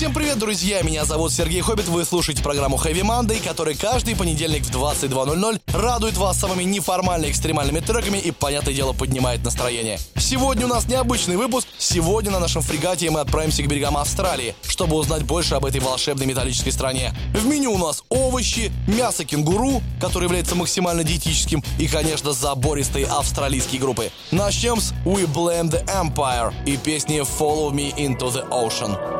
Всем привет, друзья! Меня зовут Сергей Хоббит. Вы слушаете программу Heavy Monday, которая каждый понедельник в 22.00 радует вас самыми неформальными экстремальными треками и, понятное дело, поднимает настроение. Сегодня у нас необычный выпуск. Сегодня на нашем фрегате мы отправимся к берегам Австралии, чтобы узнать больше об этой волшебной металлической стране. В меню у нас овощи, мясо кенгуру, которое является максимально диетическим, и, конечно, забористые австралийские группы. Начнем с We Blame the Empire и песни Follow Me Into the Ocean.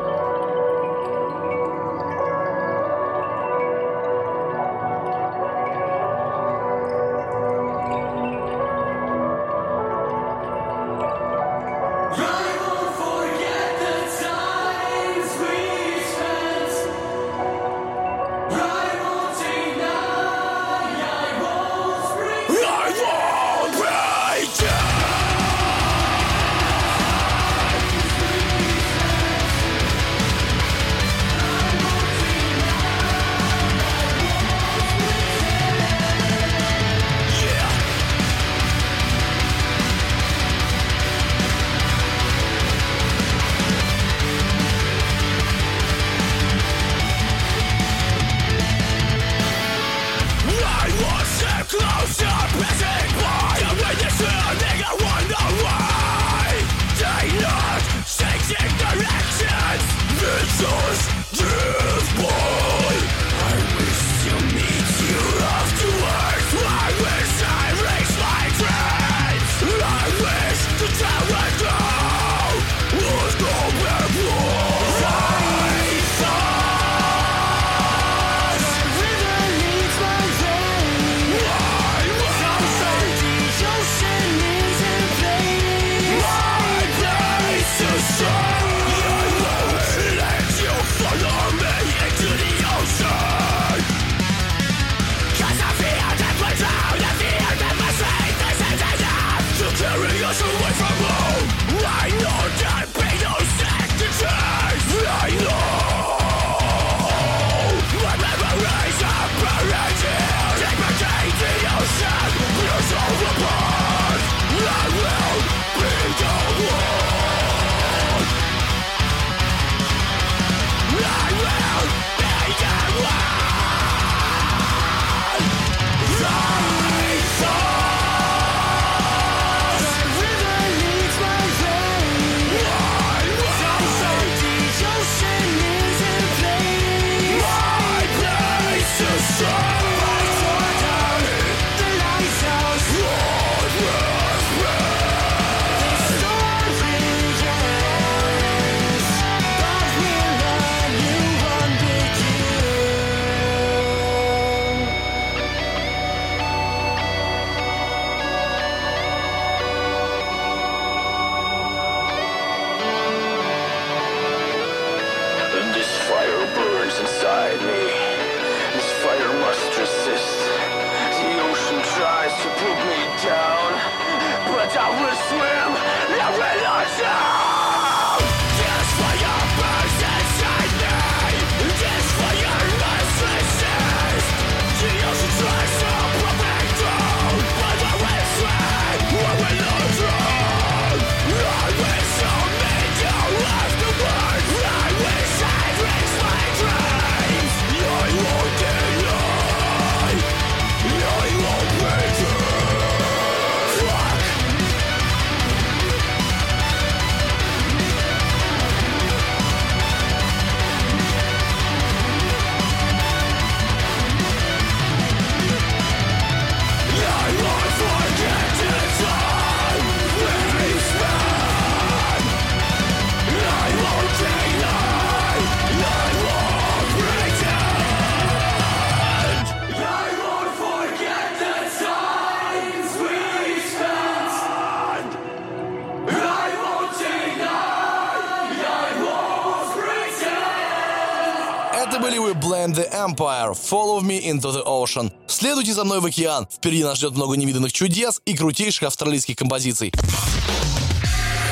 За мной в океан. Впереди нас ждет много невиданных чудес и крутейших австралийских композиций.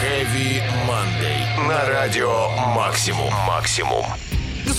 Heavy Monday. На радио Максимум. Максимум.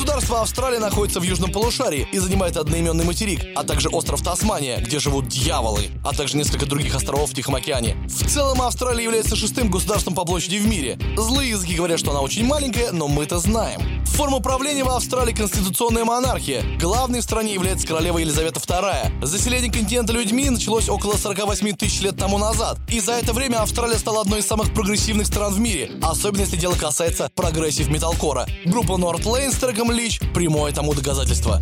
Государство Австралия находится в южном полушарии и занимает одноименный материк, а также остров Тасмания, где живут дьяволы, а также несколько других островов в Тихом океане. В целом Австралия является шестым государством по площади в мире. Злые языки говорят, что она очень маленькая, но мы это знаем. Форма правления в Австралии конституционная монархия. Главной в стране является королева Елизавета II. Заселение континента людьми началось около 48 тысяч лет тому назад. И за это время Австралия стала одной из самых прогрессивных стран в мире, особенно если дело касается прогрессив металкора. Группа Northlane с треком Лич – прямое тому доказательство.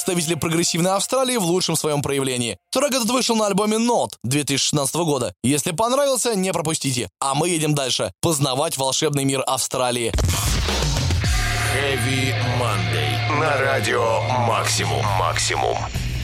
Представители прогрессивной Австралии в лучшем своем проявлении. Трек этот вышел на альбоме Not 2016 года. Если понравился, не пропустите. А мы едем дальше, познавать волшебный мир Австралии. Heavy Monday. На радио «Максимум». «Максимум».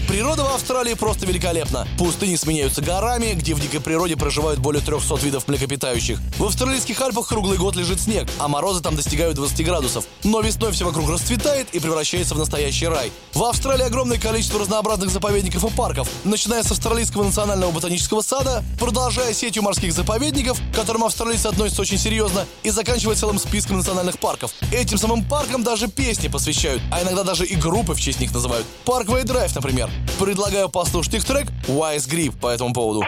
Природа в Австралии просто великолепна. Пустыни сменяются горами, где в дикой природе проживают более 300 видов млекопитающих. В австралийских Альпах круглый год лежит снег, а морозы там достигают 20 градусов. Но весной все вокруг расцветает и превращается в настоящий рай. В Австралии огромное количество разнообразных заповедников и парков, начиная с Австралийского национального ботанического сада, продолжая сетью морских заповедников, к которым австралийцы относятся очень серьезно, и заканчивая целым списком национальных парков. Этим самым паркам даже песни посвящают, а иногда даже и группы в честь них называют. Парквей Драйв, например. Предлагаю послушать их трек Wise Grip по этому поводу.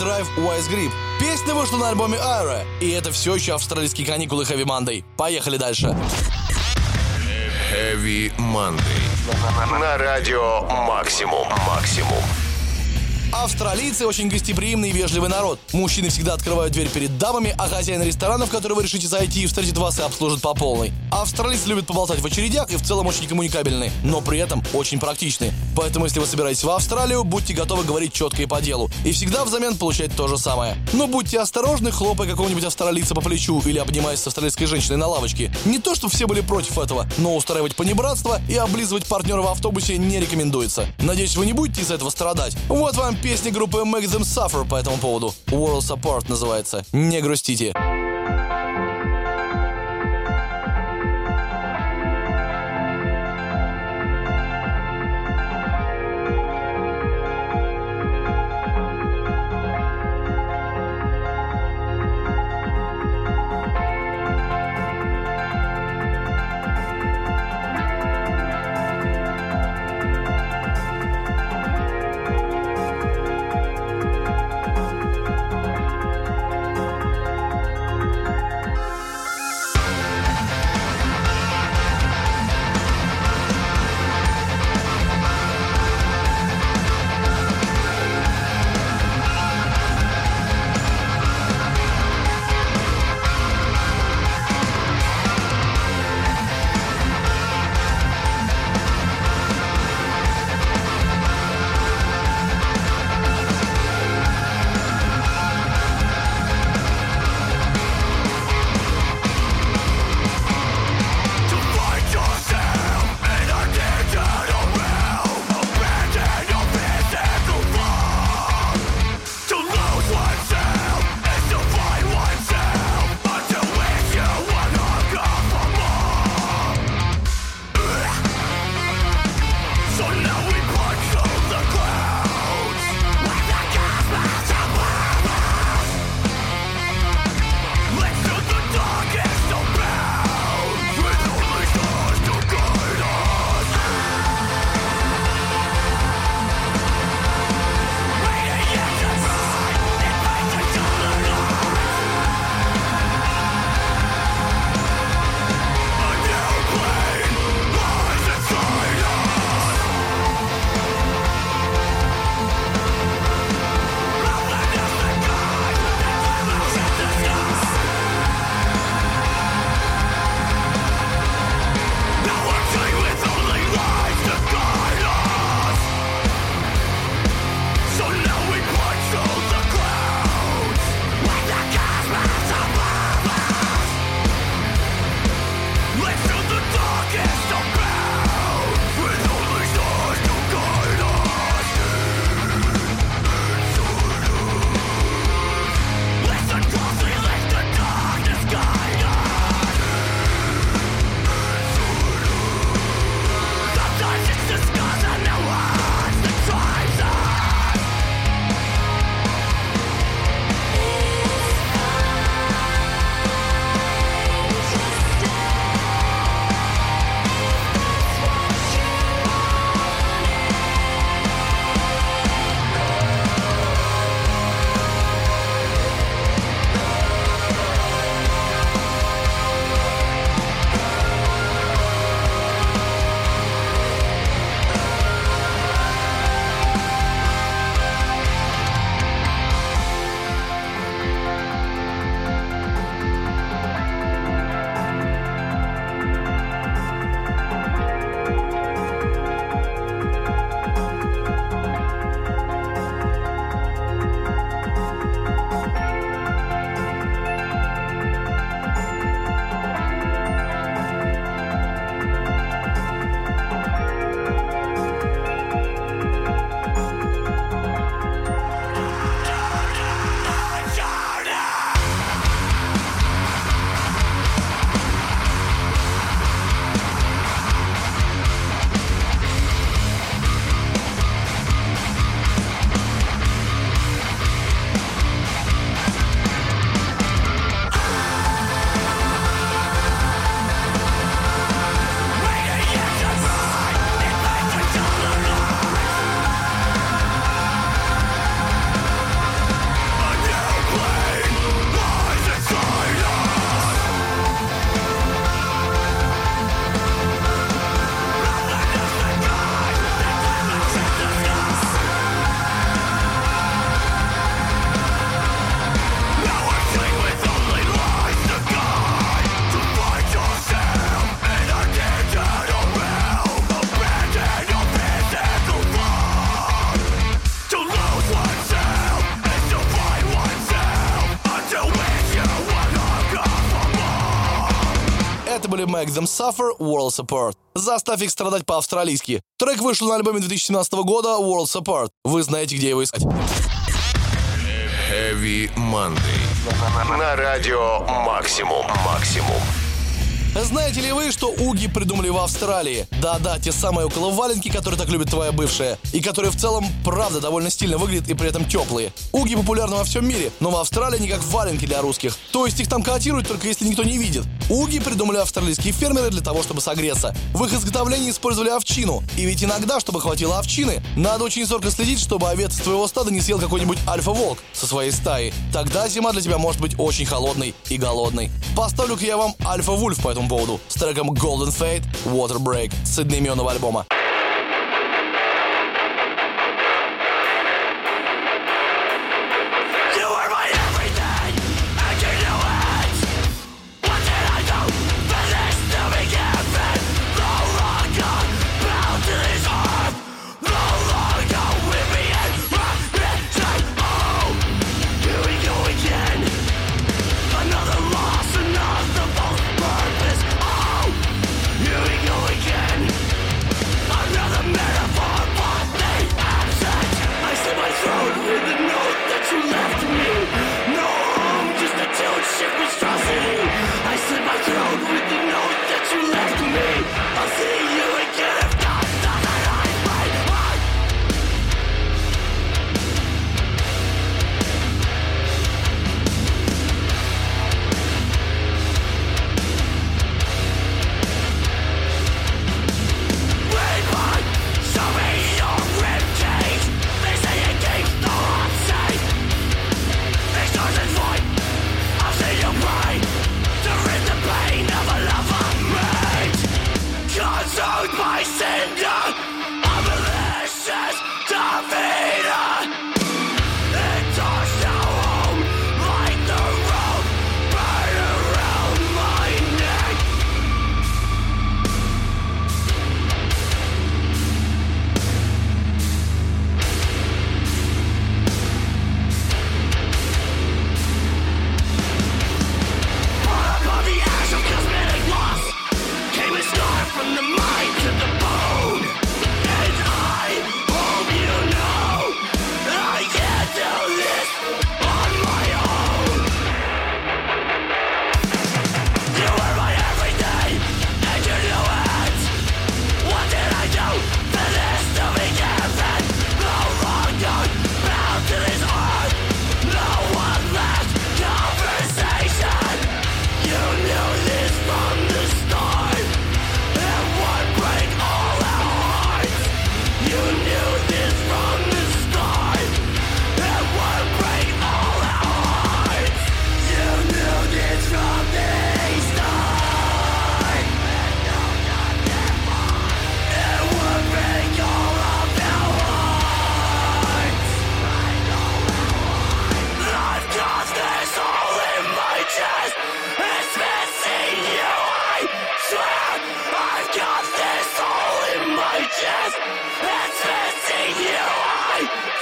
Drive Wise Grip. Песня вышла на альбоме Ira, и это все еще австралийские каникулы Heavy Monday. Поехали дальше. Heavy Monday. На радио «Максимум». «Максимум». Австралийцы очень гостеприимный и вежливый народ. Мужчины всегда открывают дверь перед дамами, а хозяин ресторана, в который вы решите зайти, встретит вас и обслужит по полной. Австралийцы любят поболтать в очередях и в целом очень коммуникабельны, но при этом очень практичны. Поэтому, если вы собираетесь в Австралию, будьте готовы говорить четко и по делу. И всегда взамен получать то же самое. Но будьте осторожны, хлопая какого-нибудь австралийца по плечу или обнимаясь с австралийской женщиной на лавочке. Не то, что все были против этого, но устраивать понебратство и облизывать партнера в автобусе не рекомендуется. Надеюсь, вы не будете из этого страдать. Вот вам песня группы Make Them Suffer по этому поводу. World Support называется. Не грустите. Make Them Suffer World Support. Заставь их страдать по-австралийски. Трек вышел на альбоме 2017 года World Support. Вы знаете, где его искать. Heavy Monday. На радио Максимум. Максимум. Знаете ли вы, что уги придумали в Австралии? Да-да, те самые около валенки, которые так любит твоя бывшая, и которые в целом, правда, довольно стильно выглядят и при этом теплые. Уги популярны во всем мире, но в Австралии не как валенки для русских. То есть их там котируют только если никто не видит. Уги придумали австралийские фермеры для того, чтобы согреться. В их изготовлении использовали овчину. И ведь иногда, чтобы хватило овчины, надо очень зорко следить, чтобы овец твоего стада не съел какой-нибудь альфа-волк со своей стаи. Тогда зима для тебя может быть очень холодной и голодной. Поставлю-ка я вам альфа-вульф по этому поводу с треком Golden Fate Water Break с одноименного альбома.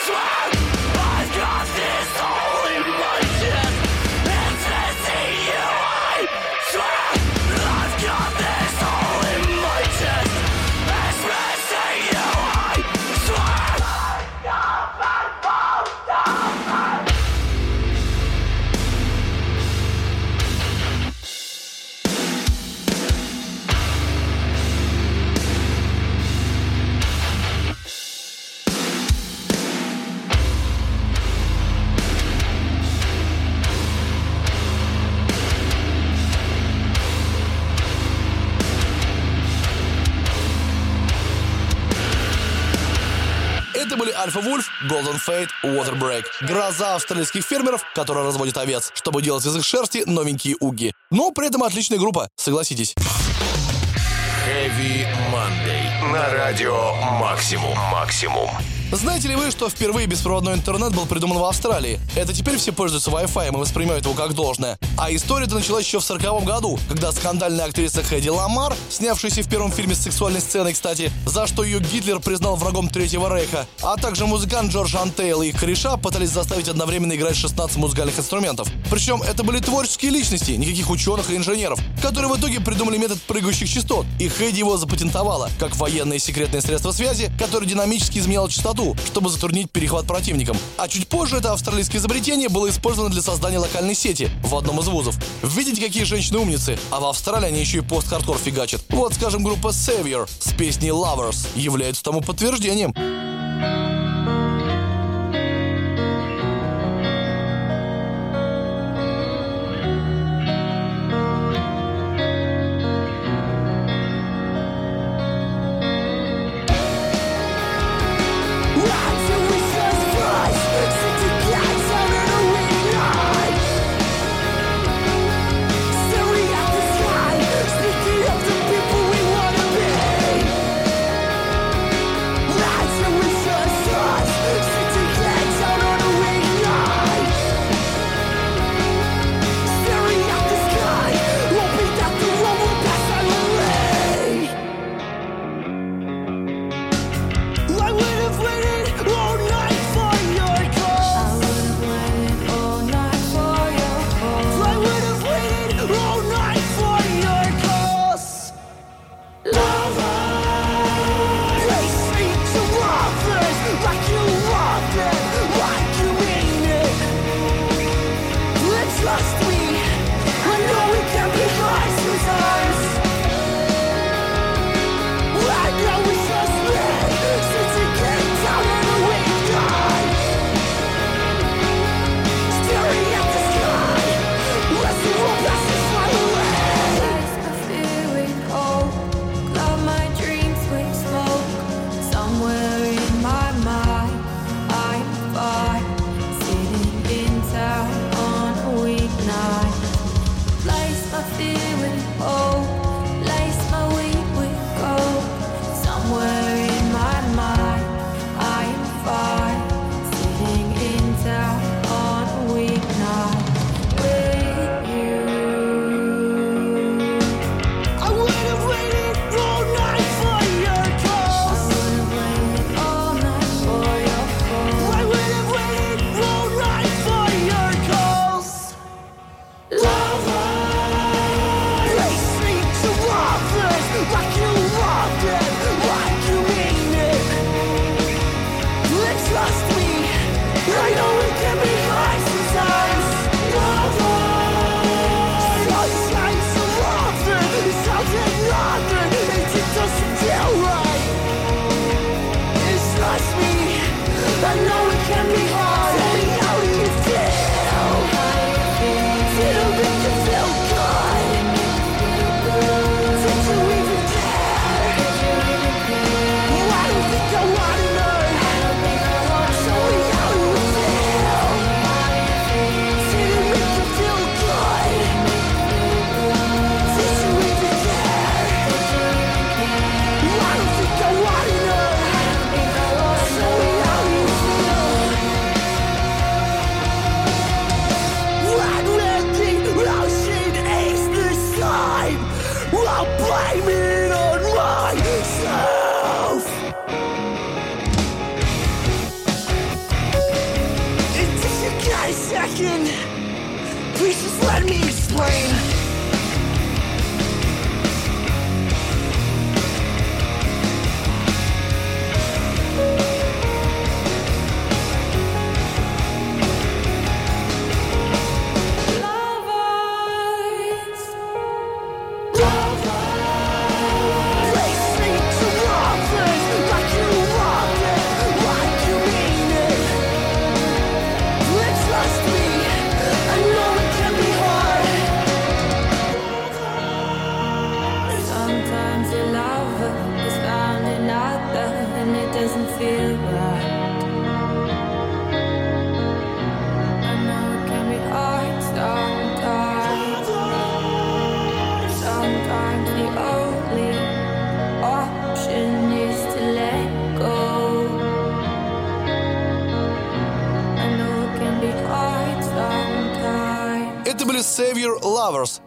This! Альфа Вульф, Golden Fate, Water Break. Гроза австралийских фермеров, которые разводят овец, чтобы делать из их шерсти новенькие уги. Но при этом отличная группа, согласитесь. Heavy Monday. На радио Максимум. Максимум. Знаете ли вы, что впервые беспроводной интернет был придуман в Австралии? Это теперь все пользуются Wi-Fi и воспринимают его как должное. А история-то началась еще в 40 году, когда скандальная актриса Хэдди Ламар, снявшаяся в первом фильме с сексуальной сценой, кстати, за что ее Гитлер признал врагом Третьего Рейха, а также музыкант Джордж Антейл и их кореша пытались заставить одновременно играть 16 музыкальных инструментов. Причем это были творческие личности, никаких ученых и инженеров, которые в итоге придумали метод прыгающих частот, и Хэдди его запатентовала, как военное секретное средство связи, которое динамически изменяло частоту высоту, чтобы затруднить перехват противникам. А чуть позже это австралийское изобретение было использовано для создания локальной сети в одном из вузов. Видите, какие женщины умницы? А в Австралии они еще и пост-хардкор фигачат. Вот, скажем, группа Savior с песней Lovers является тому подтверждением.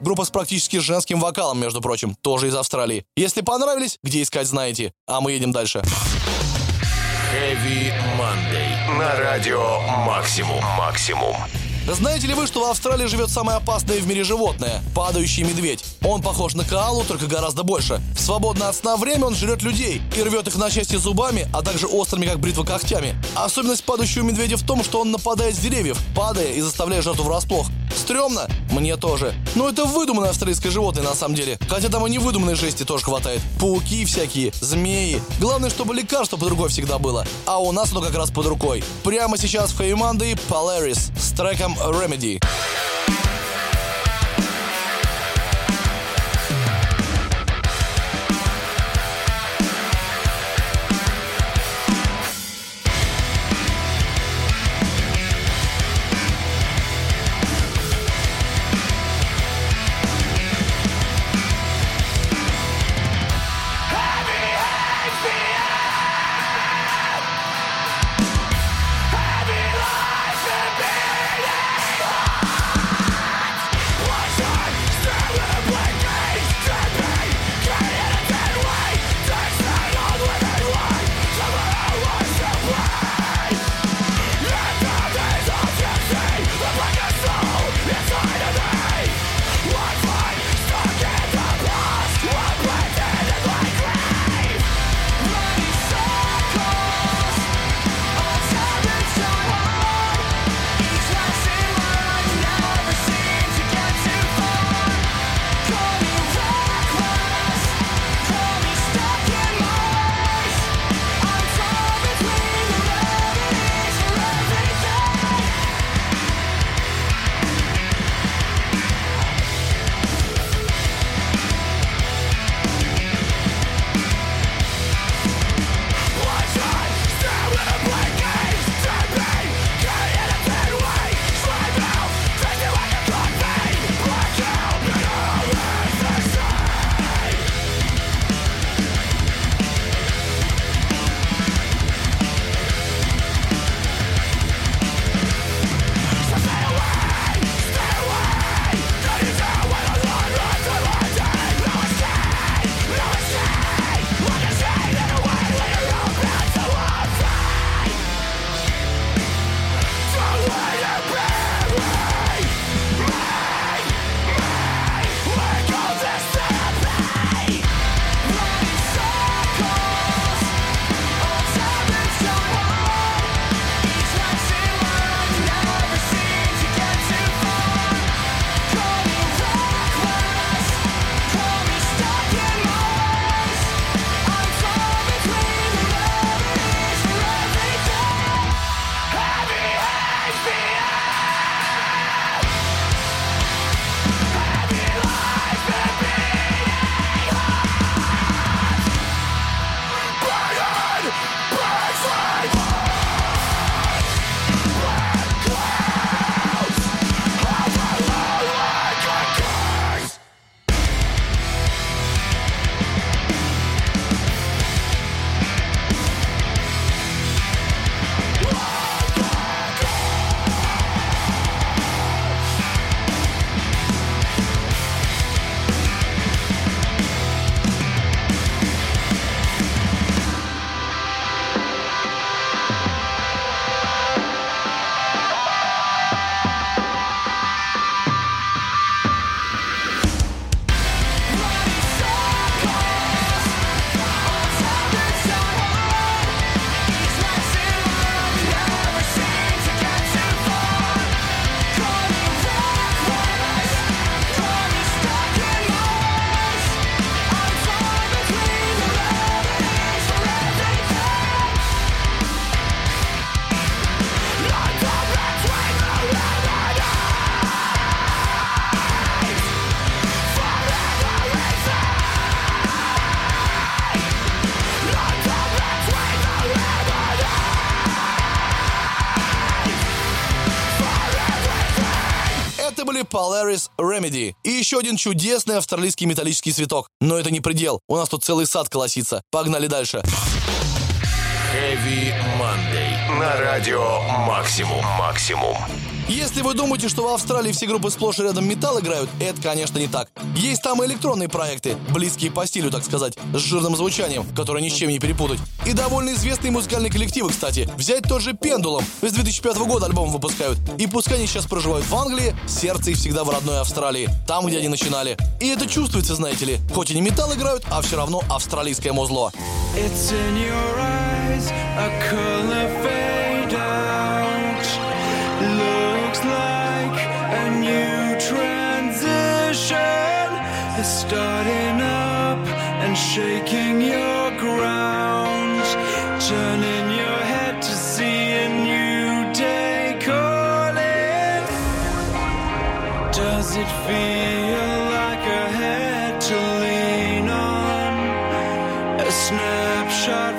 Группа с практически женским вокалом, между прочим, тоже из Австралии. Если понравились, где искать знаете. А мы едем дальше. Heavy Monday. На радио Максимум. Максимум. Знаете ли вы, что в Австралии живет самое опасное в мире животное – падающий медведь? Он похож на коалу, только гораздо больше. В свободное от сна время он жрет людей и рвет их на части зубами, а также острыми, как бритва, когтями. Особенность падающего медведя в том, что он нападает с деревьев, падая и заставляя жертву врасплох. Стремно? Мне тоже. Но это выдуманное австралийское животное на самом деле. Хотя там и невыдуманной жести тоже хватает. Пауки всякие, змеи. Главное, чтобы лекарство под рукой всегда было. А у нас оно как раз под рукой. Прямо сейчас в Хэви Мандэй Polaris с треком A remedy. Polaris Remedy. И еще один чудесный австралийский металлический цветок. Но это не предел. У нас тут целый сад колосится. Погнали дальше. Heavy Monday. На радио Максимум. Максимум. Если вы думаете, что в Австралии все группы сплошь и рядом металл играют, это, конечно, не так. Есть там и электронные проекты, близкие по стилю, так сказать, с жирным звучанием, которые ни с чем не перепутать. И довольно известные музыкальные коллективы, кстати. Взять тот же Пендулом, с 2005 года альбом выпускают. И пускай они сейчас проживают в Англии, сердце их всегда в родной Австралии, там, где они начинали. И это чувствуется, знаете ли. Хоть и не металл играют, а все равно австралийское музло. It's in your eyes, a color fade starting up and shaking your ground. Turning your head to see a new day calling. Does it feel like a head to lean on? A snapshot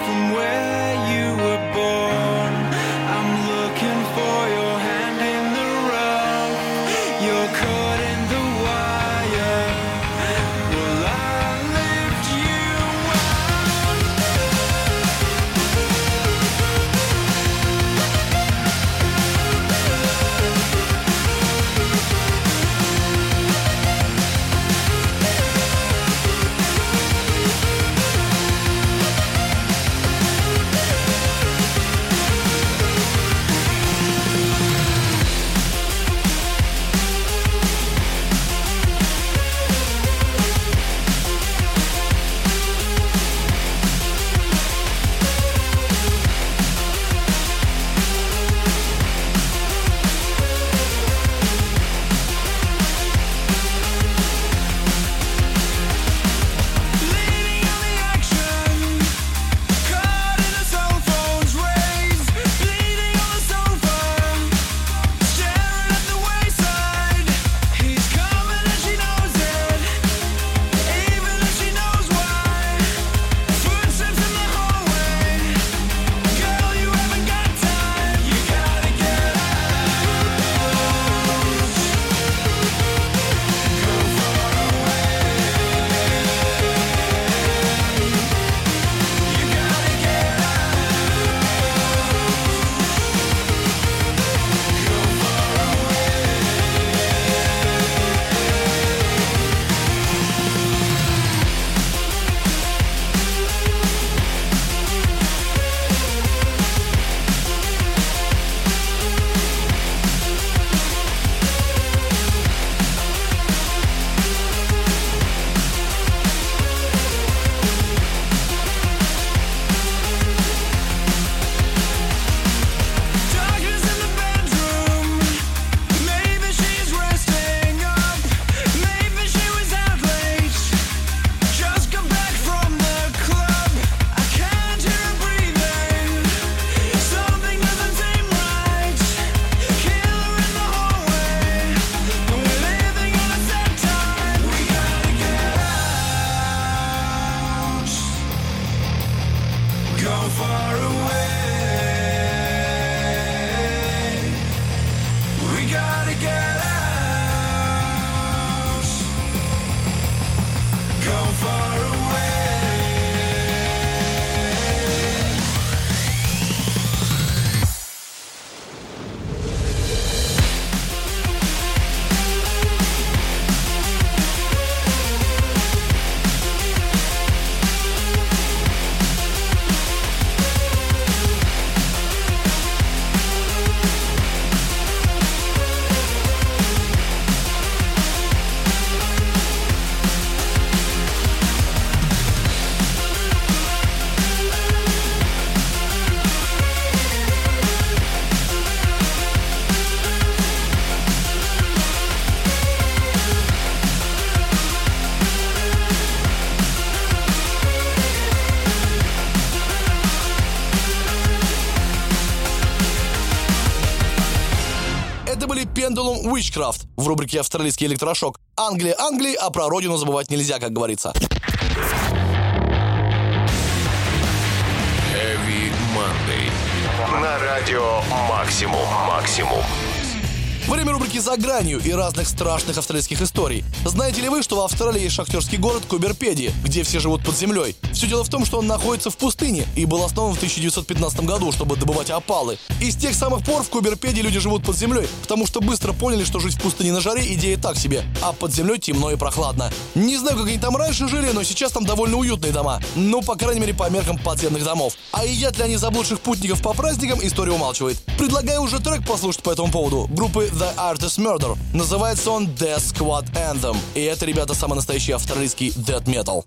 Witchcraft в рубрике «Австралийский электрошок». Англия, Англии, а про родину забывать нельзя, как говорится. Heavy Monday. На радио Максимум. Максимум. Время рубрики «За гранью» и разных страшных австралийских историй. Знаете ли вы, что в Австралии есть шахтерский город Куберпеди, где все живут под землей? Все дело в том, что он находится в пустыне и был основан в 1915 году, чтобы добывать опалы. И с тех самых пор в Куберпеди люди живут под землей, потому что быстро поняли, что жить в пустыне на жаре идея так себе, а под землей темно и прохладно. Не знаю, как они там раньше жили, но сейчас там довольно уютные дома. Ну, по крайней мере, по меркам подземных домов. А едят ли они заблудших путников по праздникам, история умалчивает. Предлагаю уже трек послушать по этому поводу. Группы The Artist Murder. Называется он Death Squad Anthem. И это, ребята, самый настоящий австралийский death metal.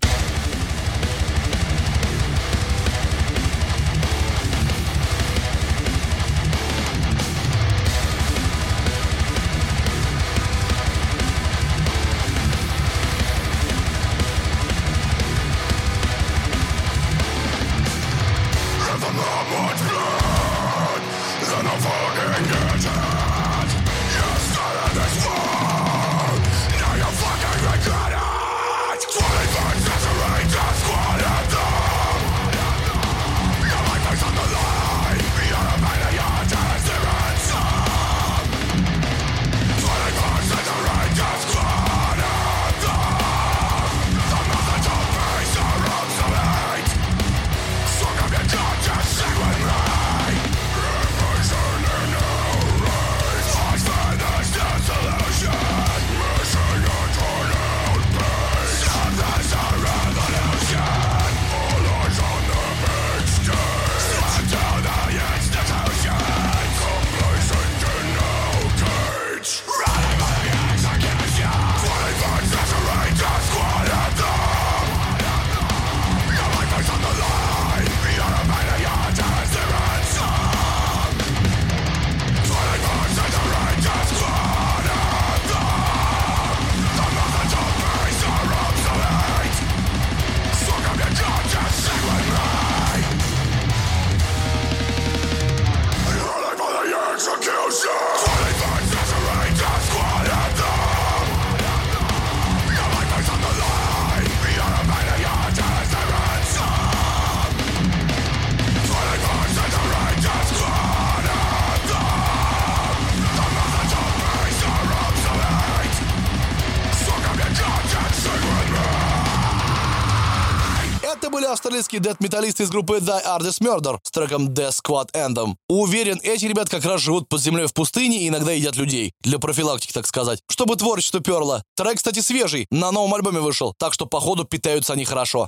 Были австралийские дэт-металлисты из группы The Artist Murder с треком Death Squad Anthem. Уверен, эти ребят как раз живут под землей в пустыне и иногда едят людей. Для профилактики, так сказать. Чтобы творчество перло. Трек, кстати, свежий. На новом альбоме вышел. Так что, походу, питаются они хорошо.